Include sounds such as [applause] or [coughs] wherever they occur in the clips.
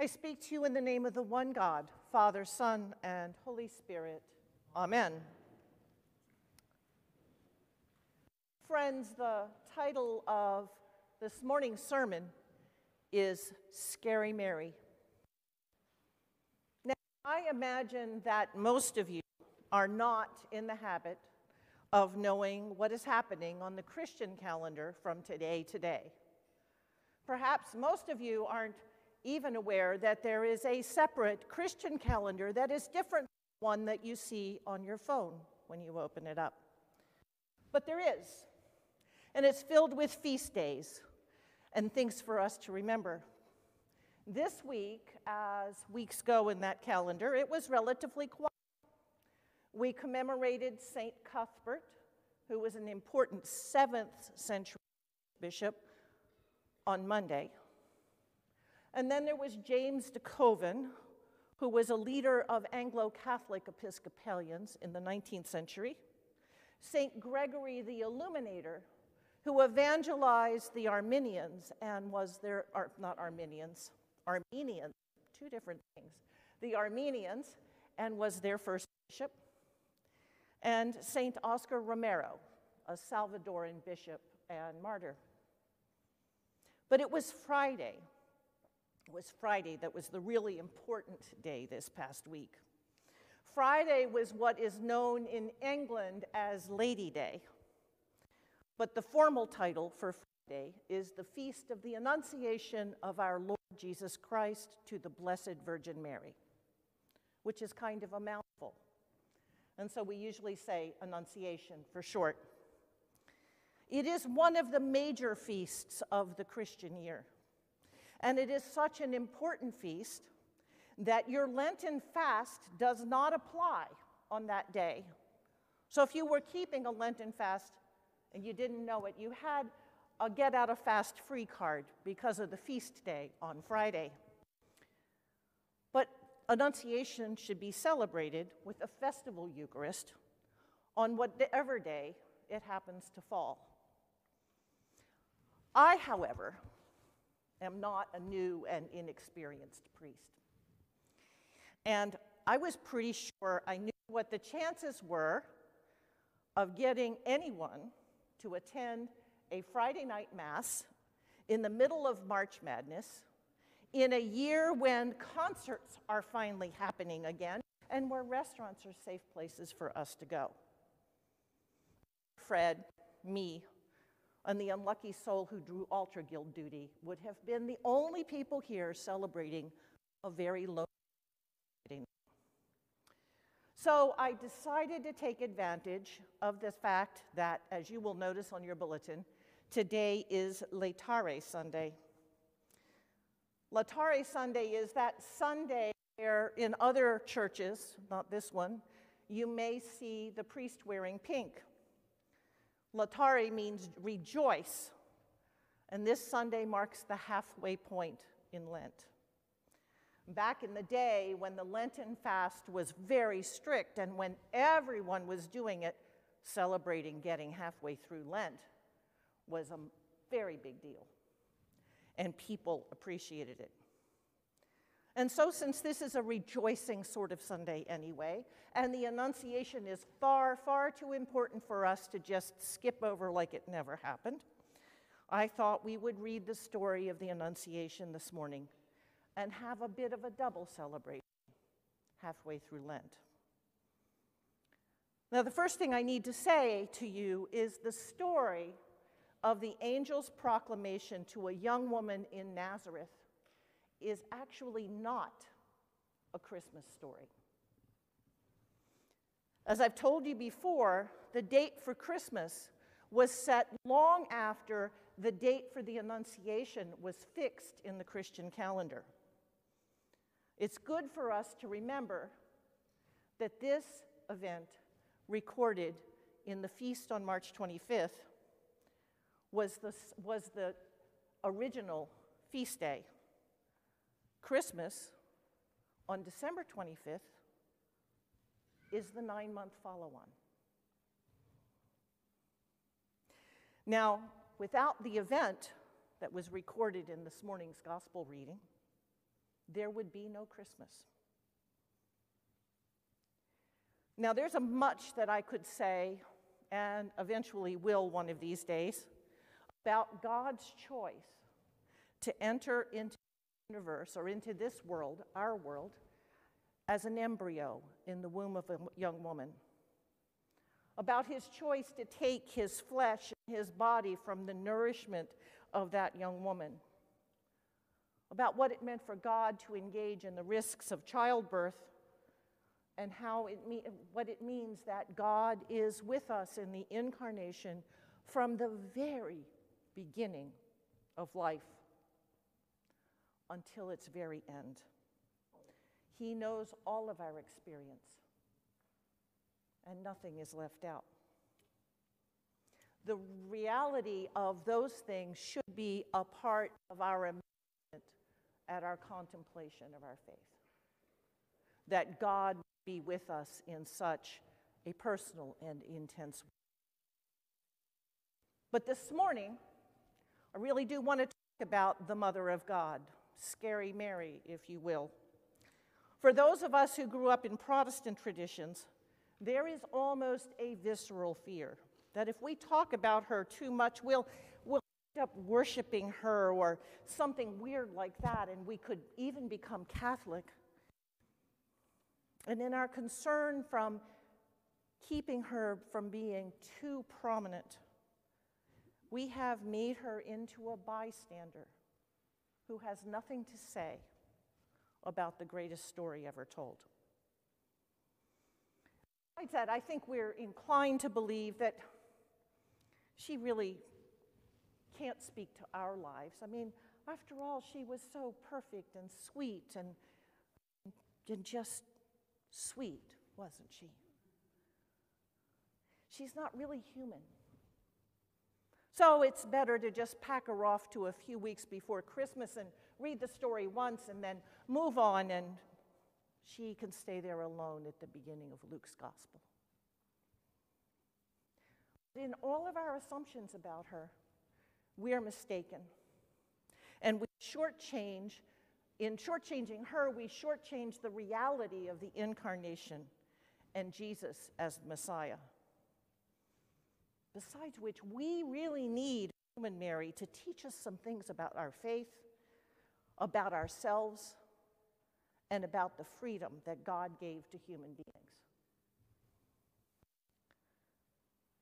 I speak to you in the name of the one God, Father, Son, and Holy Spirit. Amen. Friends, the title of this morning's sermon is Scary Mary. Now, I imagine that most of you are not in the habit of knowing what is happening on the Christian calendar from today to day. Perhaps most of you aren't even aware that there is a separate Christian calendar that is different from the one that you see on your phone when you open it up. But there is, and it's filled with feast days and things for us to remember. This week, as weeks go in that calendar, it was relatively quiet. We commemorated St. Cuthbert, who was an important 7th century bishop, on Monday. And then there was James de Koven, who was a leader of Anglo Catholic Episcopalians in the 19th century. St. Gregory the Illuminator, who evangelized the Arminians and was their, not Arminians, Armenians, two different things, the Armenians, and was their first bishop. And St. Oscar Romero, a Salvadoran bishop and martyr. But it was Friday. Was Friday that was the really important day this past week. Friday was what is known in England as Lady Day. But the formal title for Friday is the Feast of the Annunciation of our Lord Jesus Christ to the Blessed Virgin Mary, which is kind of a mouthful. And so we usually say Annunciation for short. It is one of the major feasts of the Christian year. And it is such an important feast that your Lenten fast does not apply on that day. So if you were keeping a Lenten fast and you didn't know it, you had a get out of fast free card because of the feast day on Friday. But Annunciation should be celebrated with a festival Eucharist on whatever day it happens to fall. I, however, am not a new and inexperienced priest. And I was pretty sure I knew what the chances were of getting anyone to attend a Friday night Mass in the middle of March Madness in a year when concerts are finally happening again and where restaurants are safe places for us to go. Fred, me, and the unlucky soul who drew altar guild duty would have been the only people here celebrating a very low so I decided to take advantage of the fact that, as you will notice on your bulletin, today is Laetare Sunday. Laetare Sunday is that Sunday where in other churches, not this one, you may see the priest wearing pink. Laetare means rejoice, and this Sunday marks the halfway point in Lent. Back in the day when the Lenten fast was very strict and when everyone was doing it, celebrating getting halfway through Lent was a very big deal. And people appreciated it. And so, since this is a rejoicing sort of Sunday anyway, and the Annunciation is far, far too important for us to just skip over like it never happened, I thought we would read the story of the Annunciation this morning and have a bit of a double celebration halfway through Lent. Now, the first thing I need to say to you is the story of the angel's proclamation to a young woman in Nazareth is actually not a Christmas story. As I've told you before, the date for Christmas was set long after the date for the Annunciation was fixed in the Christian calendar. It's good for us to remember that this event, recorded in the feast on March 25th, was the, was the original feast day. Christmas on December 25th is the nine month follow on. Now, without the event that was recorded in this morning's gospel reading, there would be no Christmas. Now, there's a much that I could say, and eventually will one of these days, about God's choice to enter into universe or into this world, our world, as an embryo in the womb of a young woman. About his choice to take his flesh and his body from the nourishment of that young woman. About what it meant for God to engage in the risks of childbirth and how it me- what it means that God is with us in the incarnation from the very beginning of life until its very end. He knows all of our experience, and nothing is left out. The reality of those things should be a part of our amazement at our contemplation of our faith. That God be with us in such a personal and intense way. But this morning, I really do want to talk about the Mother of God, Scary Mary, if you will. For those of us who grew up in Protestant traditions, there is almost a visceral fear that if we talk about her too much, we'll, we'll end up worshiping her or something weird like that, and we could even become Catholic. And in our concern from keeping her from being too prominent, we have made her into a bystander who has nothing to say about the greatest story ever told. Besides that, I think we're inclined to believe that she really can't speak to our lives. I mean, after all, she was so perfect and sweet and, and just sweet, wasn't she? She's not really human. So it's better to just pack her off to a few weeks before Christmas and read the story once and then move on, and she can stay there alone at the beginning of Luke's gospel. In all of our assumptions about her, we are mistaken. And we shortchange in shortchanging her, we shortchange the reality of the incarnation and Jesus as Messiah. Besides which, we really need human Mary to teach us some things about our faith, about ourselves, and about the freedom that God gave to human beings.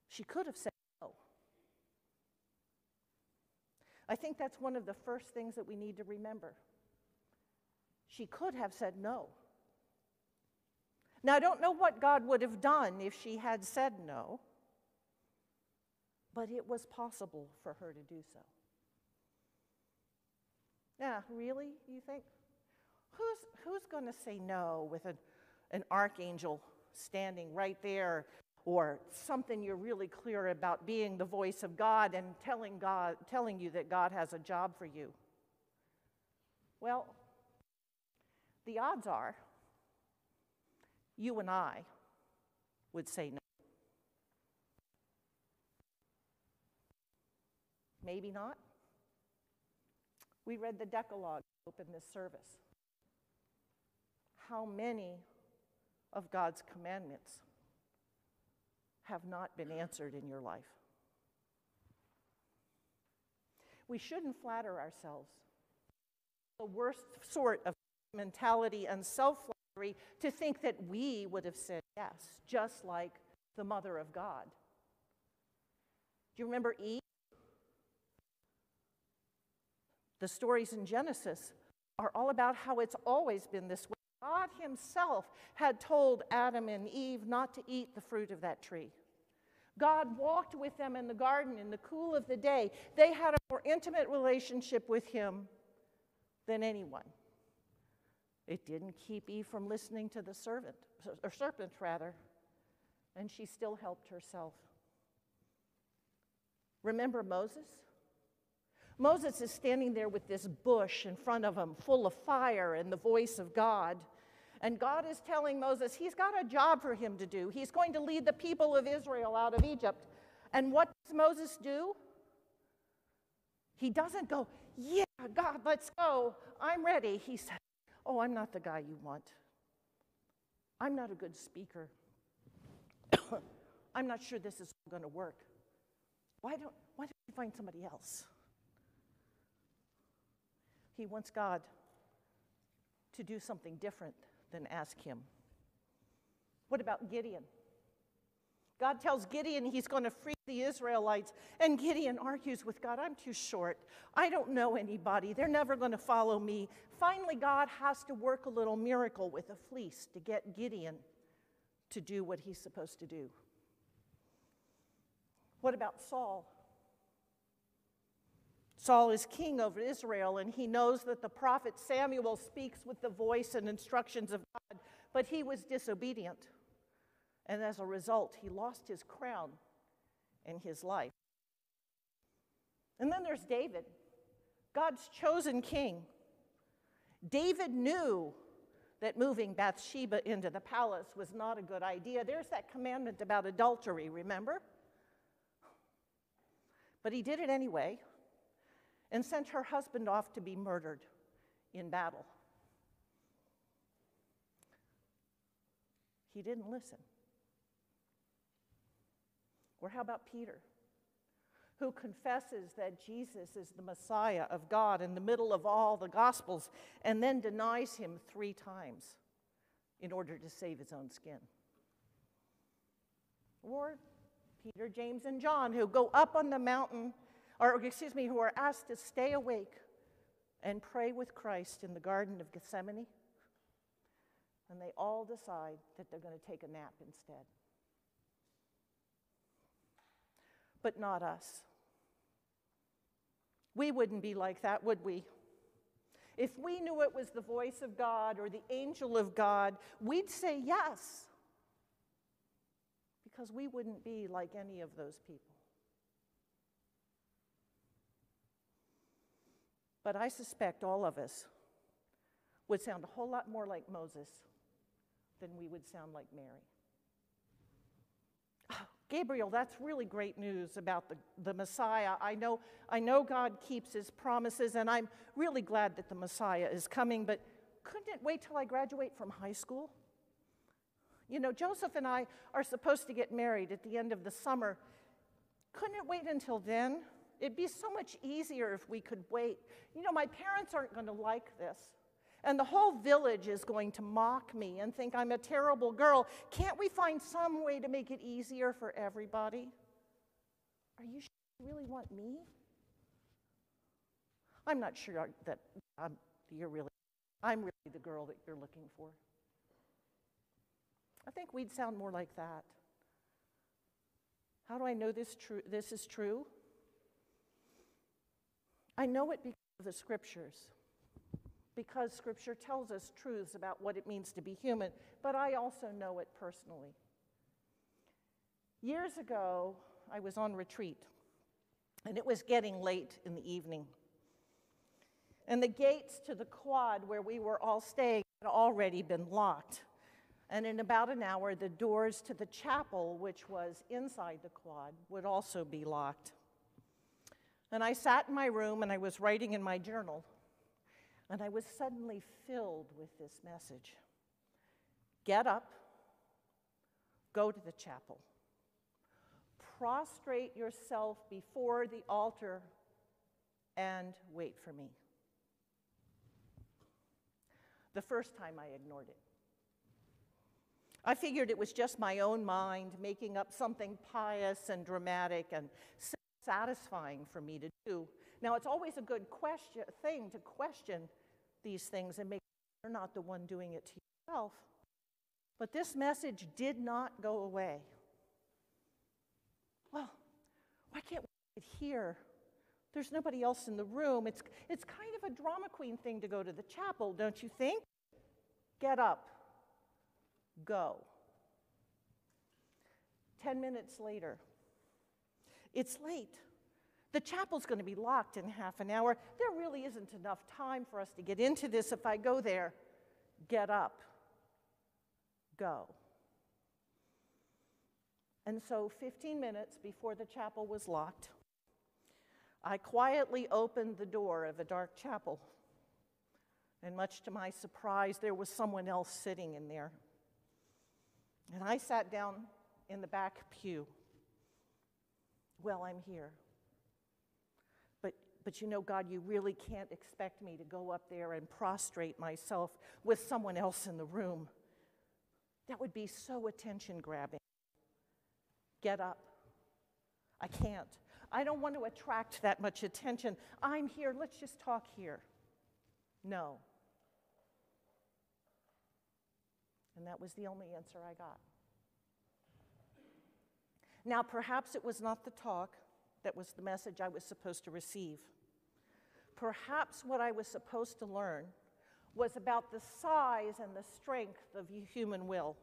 She could have said no. I think that's one of the first things that we need to remember. She could have said no. Now, I don't know what God would have done if she had said no, but it was possible for her to do so. Yeah, really, you think? Who's, who's going to say no with an, an archangel standing right there or something you're really clear about being the voice of God and telling God telling you that God has a job for you? Well, the odds are you and I would say no. Maybe not. We read the Decalogue open this service. How many of God's commandments have not been answered in your life? We shouldn't flatter ourselves. The worst sort of mentality and self flattery to think that we would have said yes, just like the mother of God. Do you remember Eve? The stories in Genesis are all about how it's always been this way. God Himself had told Adam and Eve not to eat the fruit of that tree. God walked with them in the garden in the cool of the day. They had a more intimate relationship with Him than anyone. It didn't keep Eve from listening to the servant, or serpent rather, and she still helped herself. Remember Moses? Moses is standing there with this bush in front of him, full of fire and the voice of God. And God is telling Moses he's got a job for him to do. He's going to lead the people of Israel out of Egypt. And what does Moses do? He doesn't go, Yeah, God, let's go. I'm ready. He says, Oh, I'm not the guy you want. I'm not a good speaker. [coughs] I'm not sure this is going to work. Why don't, why don't you find somebody else? He wants God to do something different than ask him. What about Gideon? God tells Gideon he's going to free the Israelites, and Gideon argues with God, I'm too short. I don't know anybody. They're never going to follow me. Finally, God has to work a little miracle with a fleece to get Gideon to do what he's supposed to do. What about Saul? Saul is king over Israel, and he knows that the prophet Samuel speaks with the voice and instructions of God, but he was disobedient. And as a result, he lost his crown and his life. And then there's David, God's chosen king. David knew that moving Bathsheba into the palace was not a good idea. There's that commandment about adultery, remember? But he did it anyway and sent her husband off to be murdered in battle. He didn't listen. Or how about Peter, who confesses that Jesus is the Messiah of God in the middle of all the Gospels and then denies him three times in order to save his own skin? Or Peter, James, and John, who go up on the mountain, or excuse me, who are asked to stay awake and pray with Christ in the Garden of Gethsemane. And they all decide that they're going to take a nap instead. But not us. We wouldn't be like that, would we? If we knew it was the voice of God or the angel of God, we'd say yes because we wouldn't be like any of those people. But I suspect all of us would sound a whole lot more like Moses than we would sound like Mary. Oh, Gabriel, that's really great news about the, the Messiah. I know, I know God keeps his promises, and I'm really glad that the Messiah is coming, but couldn't it wait till I graduate from high school? You know, Joseph and I are supposed to get married at the end of the summer. Couldn't it wait until then? It'd be so much easier if we could wait. You know, my parents aren't going to like this. And the whole village is going to mock me and think I'm a terrible girl. Can't we find some way to make it easier for everybody? Are you sure you really want me? I'm not sure that I'm, you're really, I'm really the girl that you're looking for. I think we'd sound more like that. How do I know this, true, this is true? I know it because of the scriptures, because scripture tells us truths about what it means to be human, but I also know it personally. Years ago, I was on retreat, and it was getting late in the evening. And the gates to the quad where we were all staying had already been locked. And in about an hour, the doors to the chapel, which was inside the quad, would also be locked. And I sat in my room and I was writing in my journal, and I was suddenly filled with this message Get up, go to the chapel, prostrate yourself before the altar, and wait for me. The first time I ignored it. I figured it was just my own mind making up something pious and dramatic and satisfying for me to do. Now, it's always a good question, thing to question these things and make sure you're not the one doing it to yourself. But this message did not go away. Well, why can't we here? There's nobody else in the room. It's, it's kind of a drama queen thing to go to the chapel, don't you think? Get up go. Ten minutes later, it's late. The chapel's going to be locked in half an hour. There really isn't enough time for us to get into this if I go there. Get up. Go. And so, 15 minutes before the chapel was locked, I quietly opened the door of a dark chapel And much to my surprise, there was someone else sitting in there. And I sat down in the back pew. Well, I'm here. But, but you know, God, you really can't expect me to go up there and prostrate myself with someone else in the room. That would be so attention grabbing. Get up. I can't. I don't want to attract that much attention. I'm here. Let's just talk here. No. And that was the only answer I got. Now, perhaps it was not the talk that was the message I was supposed to receive. Perhaps what I was supposed to learn was about the size and the strength of human will.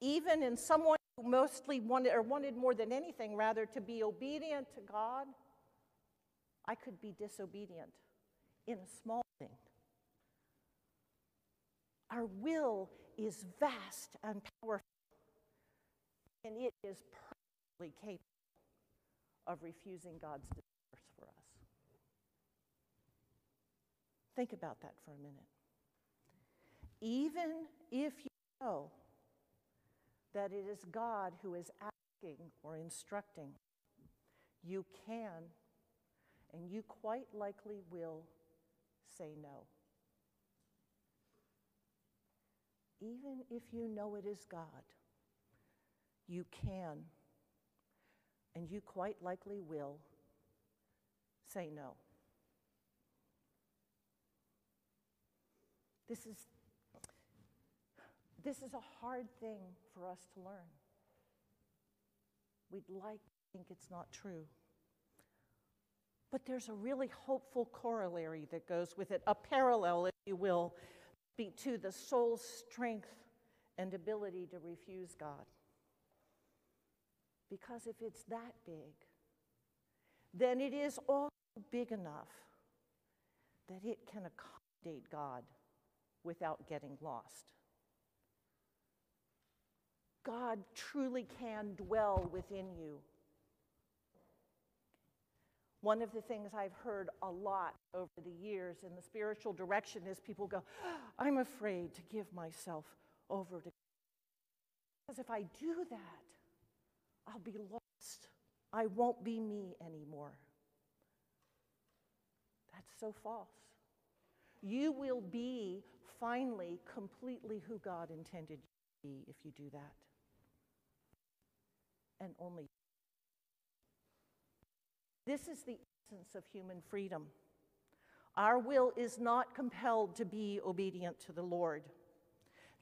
Even in someone who mostly wanted, or wanted more than anything, rather, to be obedient to God, I could be disobedient in a small thing. Our will is vast and powerful, and it is capable of refusing God's desires for us. Think about that for a minute. Even if you know that it is God who is asking or instructing, you can and you quite likely will say no. even if you know it is God, you can, and you quite likely will, say no. This is, this is a hard thing for us to learn. We'd like to think it's not true. But there's a really hopeful corollary that goes with it, a parallel, if you will, speak to the soul's strength and ability to refuse God. Because if it's that big, then it is also big enough that it can accommodate God without getting lost. God truly can dwell within you one of the things I've heard a lot over the years in the spiritual direction is people go, I'm afraid to give myself over to God. because if I do that, I'll be lost. I won't be me anymore. That's so false. You will be finally completely who God intended you to be if you do that. And only this is the essence of human freedom. Our will is not compelled to be obedient to the Lord.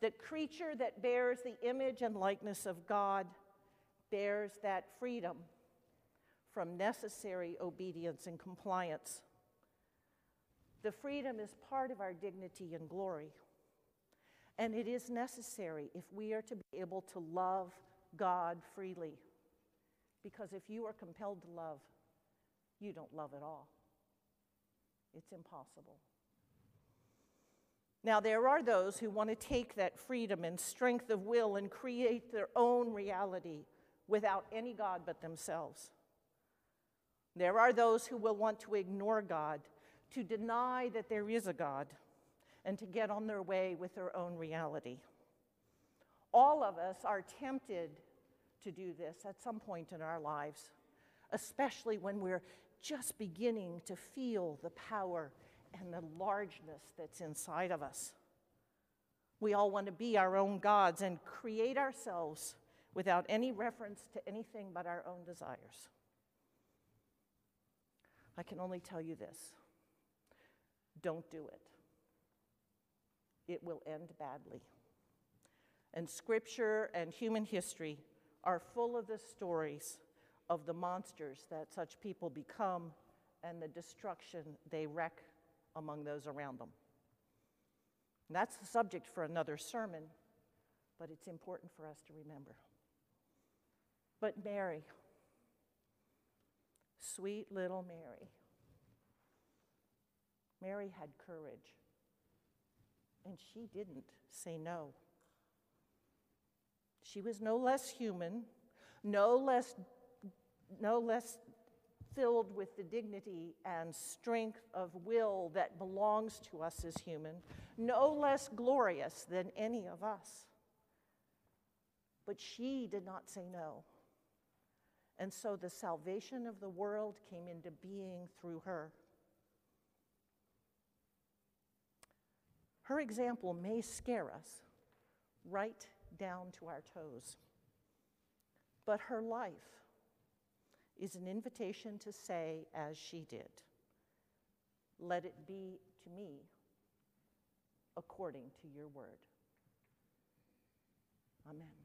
The creature that bears the image and likeness of God bears that freedom from necessary obedience and compliance. The freedom is part of our dignity and glory. And it is necessary if we are to be able to love God freely. Because if you are compelled to love, you don't love at all. It's impossible. Now, there are those who want to take that freedom and strength of will and create their own reality without any God but themselves. There are those who will want to ignore God, to deny that there is a God, and to get on their way with their own reality. All of us are tempted to do this at some point in our lives, especially when we're just beginning to feel the power and the largeness that's inside of us. We all want to be our own gods and create ourselves without any reference to anything but our own desires. I can only tell you this don't do it, it will end badly. And scripture and human history are full of the stories of the monsters that such people become and the destruction they wreak among those around them. And that's the subject for another sermon, but it's important for us to remember. But Mary, sweet little Mary, Mary had courage, and she didn't say no. She was no less human, no less no less filled with the dignity and strength of will that belongs to us as human, no less glorious than any of us. But she did not say no. And so the salvation of the world came into being through her. Her example may scare us right down to our toes, but her life is an invitation to say, as she did, Let it be to me according to your word. Amen.